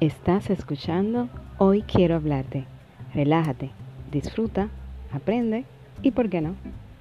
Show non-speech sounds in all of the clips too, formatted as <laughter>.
Estás escuchando Hoy quiero hablarte. Relájate, disfruta, aprende y, ¿por qué no?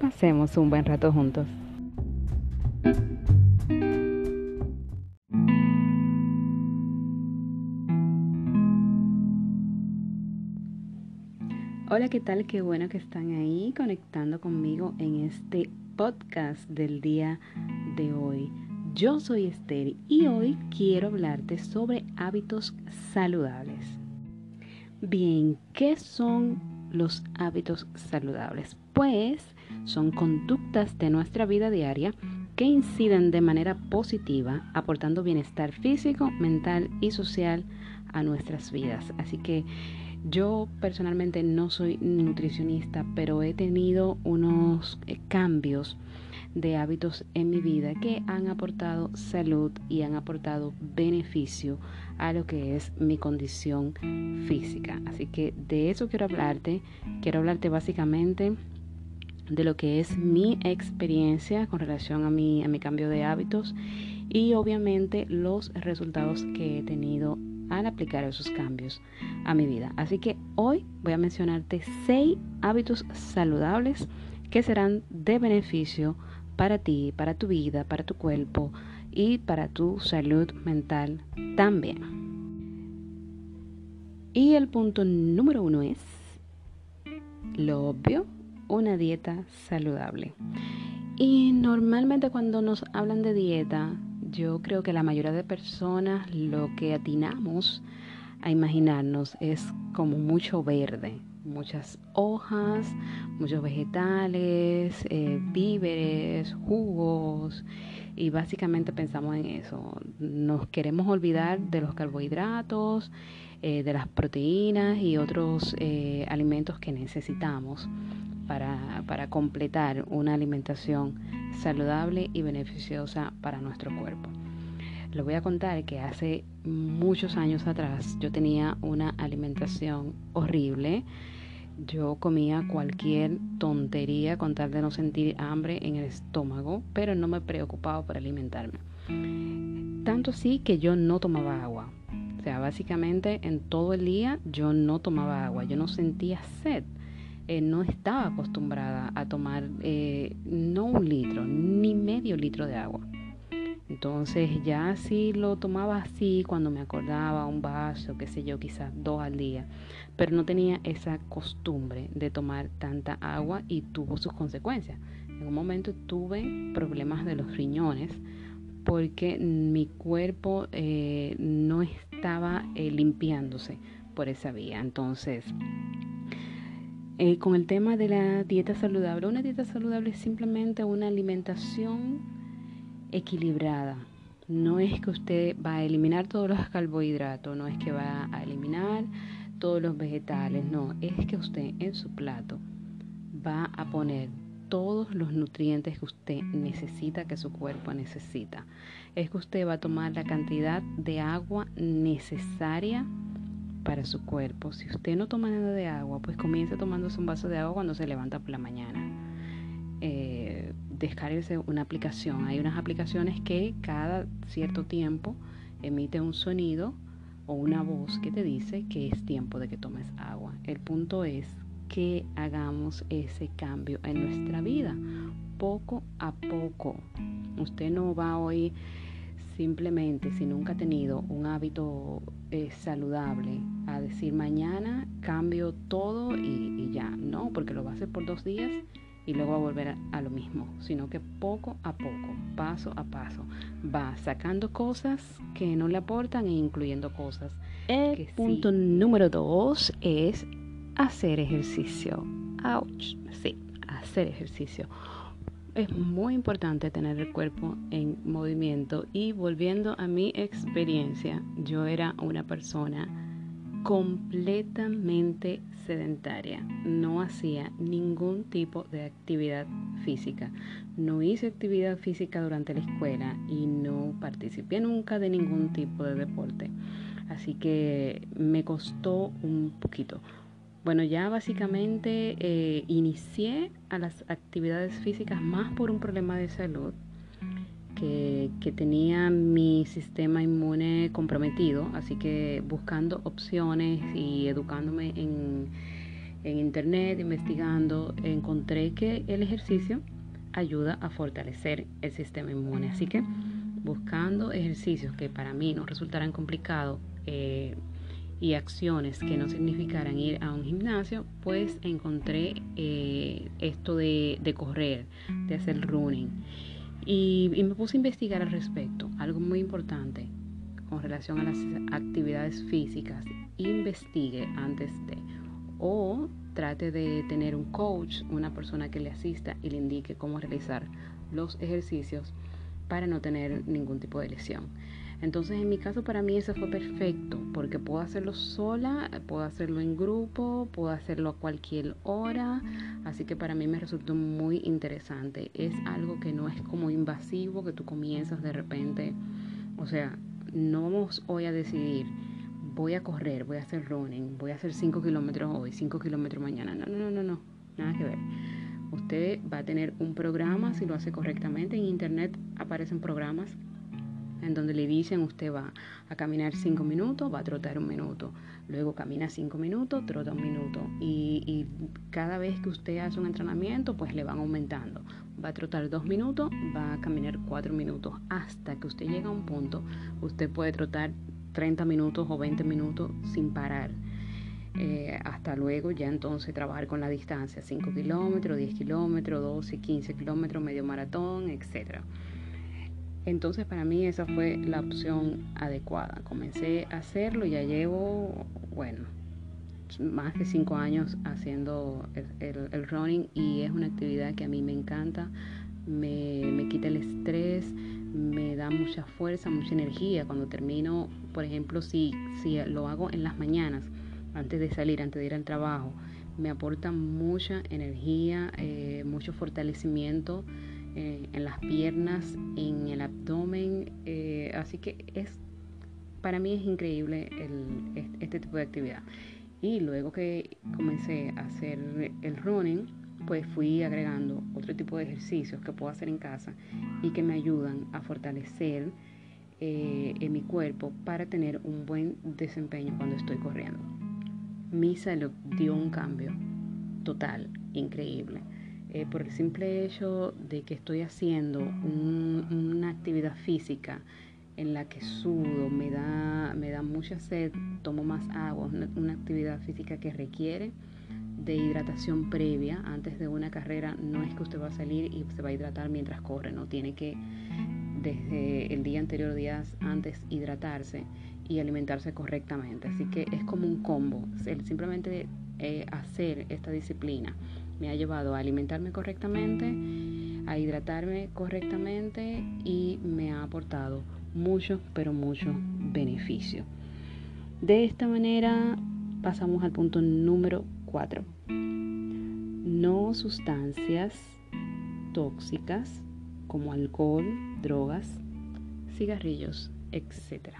Pasemos un buen rato juntos. Hola, ¿qué tal? Qué bueno que están ahí conectando conmigo en este podcast del día de hoy. Yo soy Esther y hoy quiero hablarte sobre hábitos saludables. Bien, ¿qué son los hábitos saludables? Pues son conductas de nuestra vida diaria que inciden de manera positiva, aportando bienestar físico, mental y social a nuestras vidas. Así que yo personalmente no soy nutricionista, pero he tenido unos eh, cambios de hábitos en mi vida que han aportado salud y han aportado beneficio a lo que es mi condición física. Así que de eso quiero hablarte. Quiero hablarte básicamente de lo que es mi experiencia con relación a mi, a mi cambio de hábitos y obviamente los resultados que he tenido al aplicar esos cambios a mi vida. Así que hoy voy a mencionarte seis hábitos saludables que serán de beneficio para ti, para tu vida, para tu cuerpo y para tu salud mental también. Y el punto número uno es, lo obvio, una dieta saludable. Y normalmente cuando nos hablan de dieta, yo creo que la mayoría de personas lo que atinamos a imaginarnos es como mucho verde, muchas hojas, muchos vegetales, eh, víveres, jugos y básicamente pensamos en eso. Nos queremos olvidar de los carbohidratos, eh, de las proteínas y otros eh, alimentos que necesitamos para, para completar una alimentación saludable y beneficiosa para nuestro cuerpo. Les voy a contar que hace muchos años atrás yo tenía una alimentación horrible. Yo comía cualquier tontería con tal de no sentir hambre en el estómago, pero no me preocupaba por alimentarme. Tanto así que yo no tomaba agua. O sea, básicamente en todo el día yo no tomaba agua, yo no sentía sed. Eh, no estaba acostumbrada a tomar eh, no un litro, ni medio litro de agua. Entonces ya sí lo tomaba así cuando me acordaba un vaso, qué sé yo, quizás dos al día, pero no tenía esa costumbre de tomar tanta agua y tuvo sus consecuencias. En un momento tuve problemas de los riñones porque mi cuerpo eh, no estaba eh, limpiándose por esa vía. Entonces, eh, con el tema de la dieta saludable, una dieta saludable es simplemente una alimentación equilibrada. No es que usted va a eliminar todos los carbohidratos, no es que va a eliminar todos los vegetales, no, es que usted en su plato va a poner todos los nutrientes que usted necesita, que su cuerpo necesita. Es que usted va a tomar la cantidad de agua necesaria para su cuerpo. Si usted no toma nada de agua, pues comience tomándose un vaso de agua cuando se levanta por la mañana. Eh, descarguese una aplicación. Hay unas aplicaciones que cada cierto tiempo emite un sonido o una voz que te dice que es tiempo de que tomes agua. El punto es que hagamos ese cambio en nuestra vida, poco a poco. Usted no va hoy simplemente, si nunca ha tenido un hábito eh, saludable, a decir mañana cambio todo y ya. No, porque lo va a hacer por dos días y luego va a volver a, lo mismo, sino que poco a poco, paso a paso, va sacando cosas que no le aportan e incluyendo cosas. El punto número dos es hacer ejercicio. Ouch, sí, hacer ejercicio. Es muy importante tener el cuerpo en movimiento y volviendo a mi experiencia, yo era una persona completamente sedentaria. No hacía ningún tipo de actividad física. No hice actividad física durante la escuela y no participé nunca de ningún tipo de deporte. Así que me costó un poquito. Bueno, ya básicamente eh, inicié a las actividades físicas más por un problema de salud que, tenía mi sistema inmune comprometido, así que buscando opciones y educándome en, internet, investigando, encontré que el ejercicio ayuda a fortalecer el sistema inmune. Así que buscando ejercicios que para mí no resultaran complicados eh, y acciones que no significaran ir a un gimnasio, pues encontré eh, esto de, correr, de hacer running. Y, me puse a investigar al respecto, algo muy importante con relación a las actividades físicas. Investigue antes de o trate de tener un coach, una persona que le asista y le indique cómo realizar los ejercicios para no tener ningún tipo de lesión. Entonces en mi caso para mí eso fue perfecto porque puedo hacerlo sola, puedo hacerlo en grupo, puedo hacerlo a cualquier hora, así que para mí me resultó muy interesante. Es algo que no es como invasivo, que tú comienzas de repente, o sea, no vamos hoy a decidir voy a correr, voy a hacer running, voy a hacer 5 kilómetros hoy, 5 kilómetros mañana. No, no, no, no, no, nada que ver. Usted va a tener un programa si lo hace correctamente. En internet aparecen programas en donde le dicen usted va a caminar 5 minutos, va a trotar un minuto, luego camina 5 minutos, trota un minuto y, cada vez que usted hace un entrenamiento pues le van aumentando. Va a trotar 2 minutos, va a caminar 4 minutos hasta que usted llega a un punto, usted puede trotar 30 minutos o 20 minutos sin parar. Eh, hasta luego ya entonces trabajar con la distancia, 5 kilómetros, 10 kilómetros, 12, 15 kilómetros, medio maratón, etc. Entonces para mí esa fue la opción adecuada. Comencé a hacerlo, ya llevo, bueno, más de 5 años haciendo el, running y es una actividad que a mí me encanta, me, me quita el estrés, me da mucha fuerza, mucha energía. Cuando termino, por ejemplo, si, si lo hago en las mañanas, antes de salir, antes de ir al trabajo, me aporta mucha energía, eh, mucho fortalecimiento eh, en las piernas, en el abdomen. Eh, así que es, para mí es increíble este tipo de actividad. Y luego que comencé a hacer el running, pues fui agregando otro tipo de ejercicios que puedo hacer en casa y que me ayudan a fortalecer eh, en mi cuerpo para tener un buen desempeño cuando estoy corriendo. Mi salud dio un cambio total, increíble. Eh, por el simple hecho de que estoy haciendo una actividad física en la que sudo, me da, me da mucha sed, tomo más agua, una actividad física que requiere de hidratación previa antes de una carrera no es que usted va a salir y se va a hidratar mientras corre, no tiene que desde el día anterior, días antes, hidratarse y alimentarse correctamente. Así que es como un combo. Simplemente eh, hacer esta disciplina me ha llevado a alimentarme correctamente, a hidratarme correctamente y me ha aportado mucho, pero mucho beneficio. De esta manera pasamos al punto número 4. No sustancias tóxicas como alcohol, drogas, cigarrillos, etc.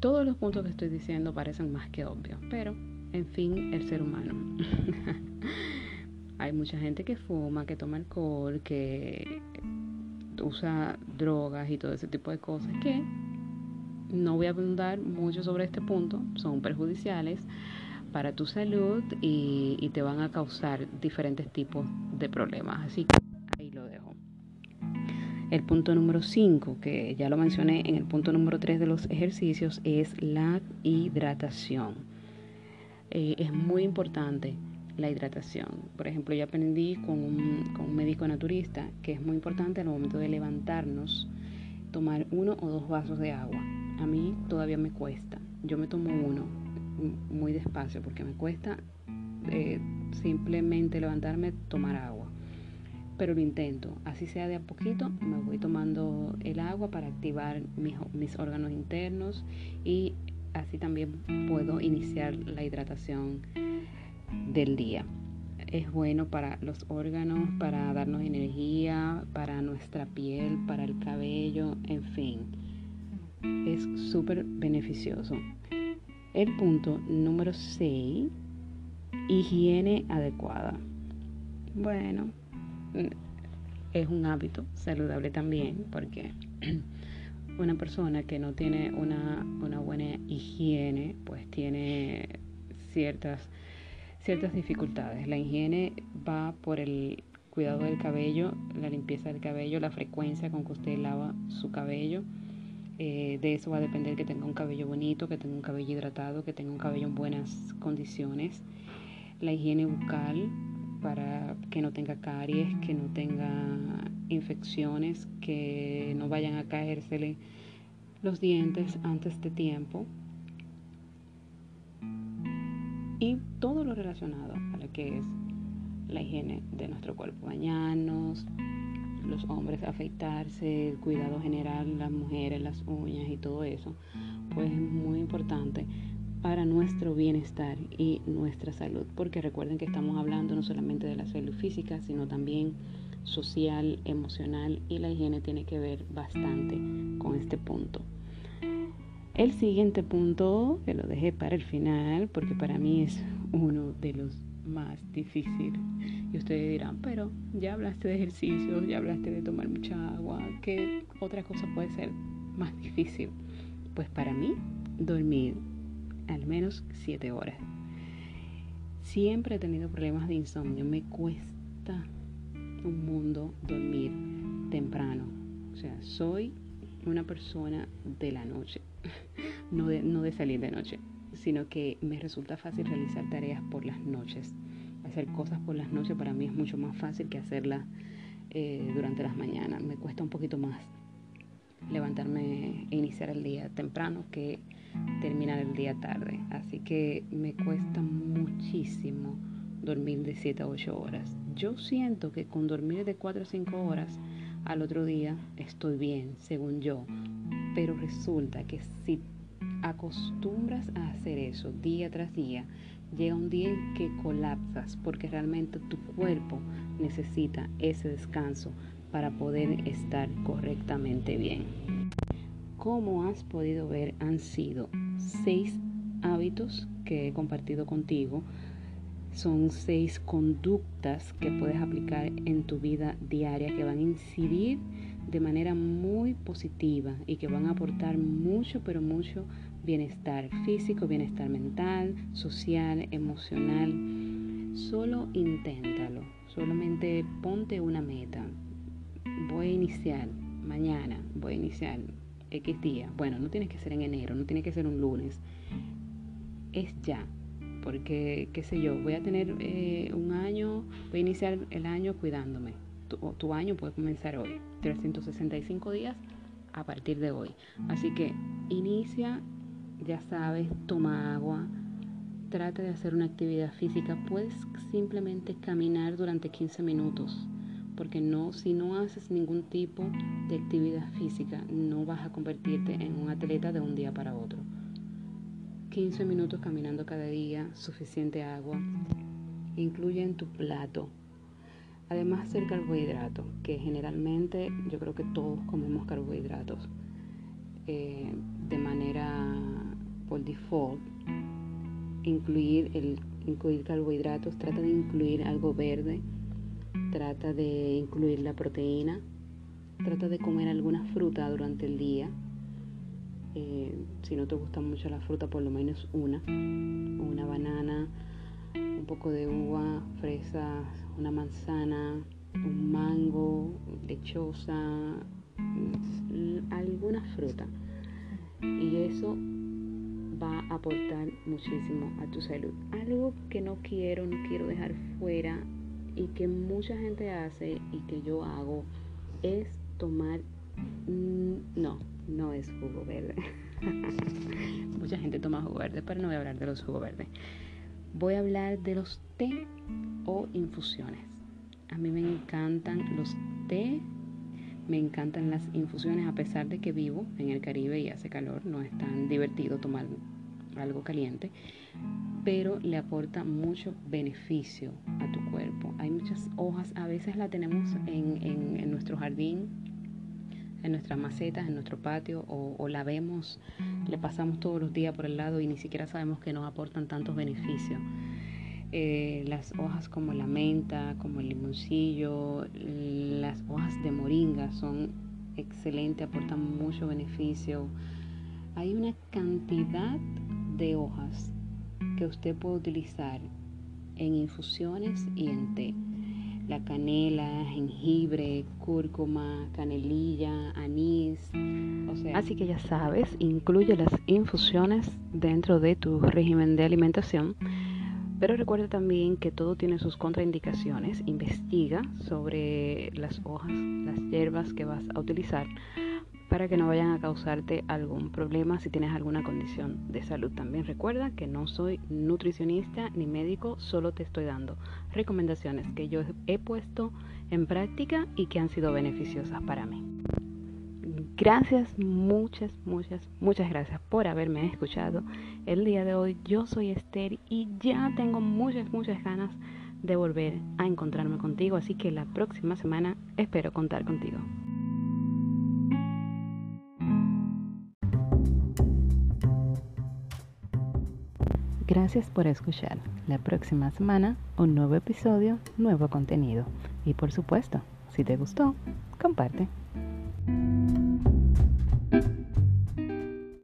Todos los puntos que estoy diciendo parecen más que obvios, pero en fin, el ser humano. <laughs> Hay mucha gente que fuma, que toma alcohol, que usa drogas y todo ese tipo de cosas que no voy a abundar mucho sobre este punto, son perjudiciales para tu salud y, te van a causar diferentes tipos de problemas. Así que ahí lo dejo. El punto número 5, que ya lo mencioné en el punto número 3 de los ejercicios, es la hidratación. Es muy importante la hidratación. Por ejemplo, yo aprendí con un, con un médico naturista que es muy importante al momento de levantarnos tomar uno o dos vasos de agua a mí todavía me cuesta. Yo me tomo uno muy despacio porque me cuesta eh, simplemente levantarme, tomar agua. Pero lo intento, así sea de a poquito, me voy tomando el agua para activar mis, mis órganos internos y así también puedo iniciar la hidratación del día. Es bueno para los órganos, para darnos energía, para nuestra piel, para el cabello, en fin es súper beneficioso. El punto número 6, higiene adecuada. Bueno, es un hábito saludable también, porque <clears throat> una persona que no tiene una, una buena higiene, pues tiene ciertas, ciertas dificultades. La higiene va por el cuidado del cabello, la limpieza del cabello, la frecuencia con que usted lava su cabello. Eh, de eso va a depender que tenga un cabello bonito, que tenga un cabello hidratado, que tenga un cabello en buenas condiciones. La higiene bucal para que no tenga caries, que no tenga infecciones, que no vayan a caérsele los dientes antes de tiempo. Y todo lo relacionado a lo que es la higiene de nuestro cuerpo, bañarnos, los hombres afeitarse, el cuidado general, las mujeres, las uñas y todo eso, pues es muy importante para nuestro bienestar y nuestra salud, porque recuerden que estamos hablando no solamente de la salud física, sino también social, emocional y la higiene tiene que ver bastante con este punto. El siguiente punto, que lo dejé para el final, porque para mí es uno de los más difíciles. Y ustedes dirán, pero ya hablaste de ejercicio, ya hablaste de tomar mucha agua, ¿qué otra cosa puede ser más difícil? Pues para mí, dormir al menos 7 horas. Siempre he tenido problemas de insomnio, me cuesta un mundo dormir temprano. O sea, soy una persona de la noche, <laughs> no de, no de salir de noche, sino que me resulta fácil realizar tareas por las noches hacer cosas por las noches para mí es mucho más fácil que hacerlas eh, durante las mañanas. Me cuesta un poquito más levantarme e iniciar el día temprano que terminar el día tarde. Así que me cuesta muchísimo dormir de 7 a 8 horas. Yo siento que con dormir de 4 a 5 horas al otro día estoy bien, según yo. Pero resulta que si acostumbras a hacer eso día tras día, llega un día en que colapsas porque realmente tu cuerpo necesita ese descanso para poder estar correctamente bien. Como has podido ver, han sido seis hábitos que he compartido contigo. Son seis conductas que puedes aplicar en tu vida diaria que van a incidir de manera muy positiva y que van a aportar mucho, pero mucho bienestar físico, bienestar mental, social, emocional. Solo inténtalo, solamente ponte una meta. Voy a iniciar mañana, voy a iniciar X día. Bueno, no tiene que ser en enero, no tiene que ser un lunes. Es ya, porque, qué sé yo, voy a tener eh, un año, voy a iniciar el año cuidándome. Tu, tu año puede comenzar hoy, 365 días a partir de hoy. Así que inicia ya sabes, toma agua, trata de hacer una actividad física, puedes simplemente caminar durante 15 minutos, porque no, si no haces ningún tipo de actividad física, no vas a convertirte en un atleta de un día para otro. 15 minutos caminando cada día, suficiente agua, incluye en tu plato. Además el carbohidrato, que generalmente yo creo que todos comemos carbohidratos eh, de manera por default incluir, el, incluir carbohidratos, trata de incluir algo verde, trata de incluir la proteína, trata de comer alguna fruta durante el día. Eh, si no te gusta mucho la fruta, por lo menos una, una banana, un poco de uva, fresas, una manzana, un mango, lechosa, mm, alguna fruta. Y eso va a aportar muchísimo a tu salud. Algo que no quiero, no quiero dejar fuera y que mucha gente hace y que yo hago es tomar, mm, no, no es jugo verde. <laughs> mucha gente toma jugo verde, pero no voy a hablar de los jugos verdes. Voy a hablar de los té o infusiones. A mí me encantan los té me encantan las infusiones a pesar de que vivo en el Caribe y hace calor, no es tan divertido tomar algo caliente, pero le aporta mucho beneficio a tu cuerpo. Hay muchas hojas, a veces la tenemos en, nuestro jardín, en nuestras macetas, en nuestro patio, o, la vemos, le pasamos todos los días por el lado y ni siquiera sabemos que nos aportan tantos beneficios. Eh, las hojas como la menta, como el limoncillo, las hojas de moringa son excelentes, aportan mucho beneficio. Hay una cantidad de hojas que usted puede utilizar en infusiones y en té. La canela, jengibre, cúrcuma, canelilla, anís. Así que ya sabes, incluye las infusiones dentro de tu régimen de alimentación. Pero recuerda también que todo tiene sus contraindicaciones. Investiga sobre las hojas, las hierbas que vas a utilizar para que no vayan a causarte algún problema si tienes alguna condición de salud. También recuerda que no soy nutricionista ni médico, solo te estoy dando recomendaciones que yo he puesto en práctica y que han sido beneficiosas para mí. Gracias, muchas, muchas, muchas gracias por haberme escuchado el día de hoy. Yo soy Esther y ya tengo muchas, muchas ganas de volver a encontrarme contigo, así que la próxima semana espero contar contigo. Gracias por escuchar. La próxima semana, un nuevo episodio, nuevo contenido. Y por supuesto, si te gustó, comparte.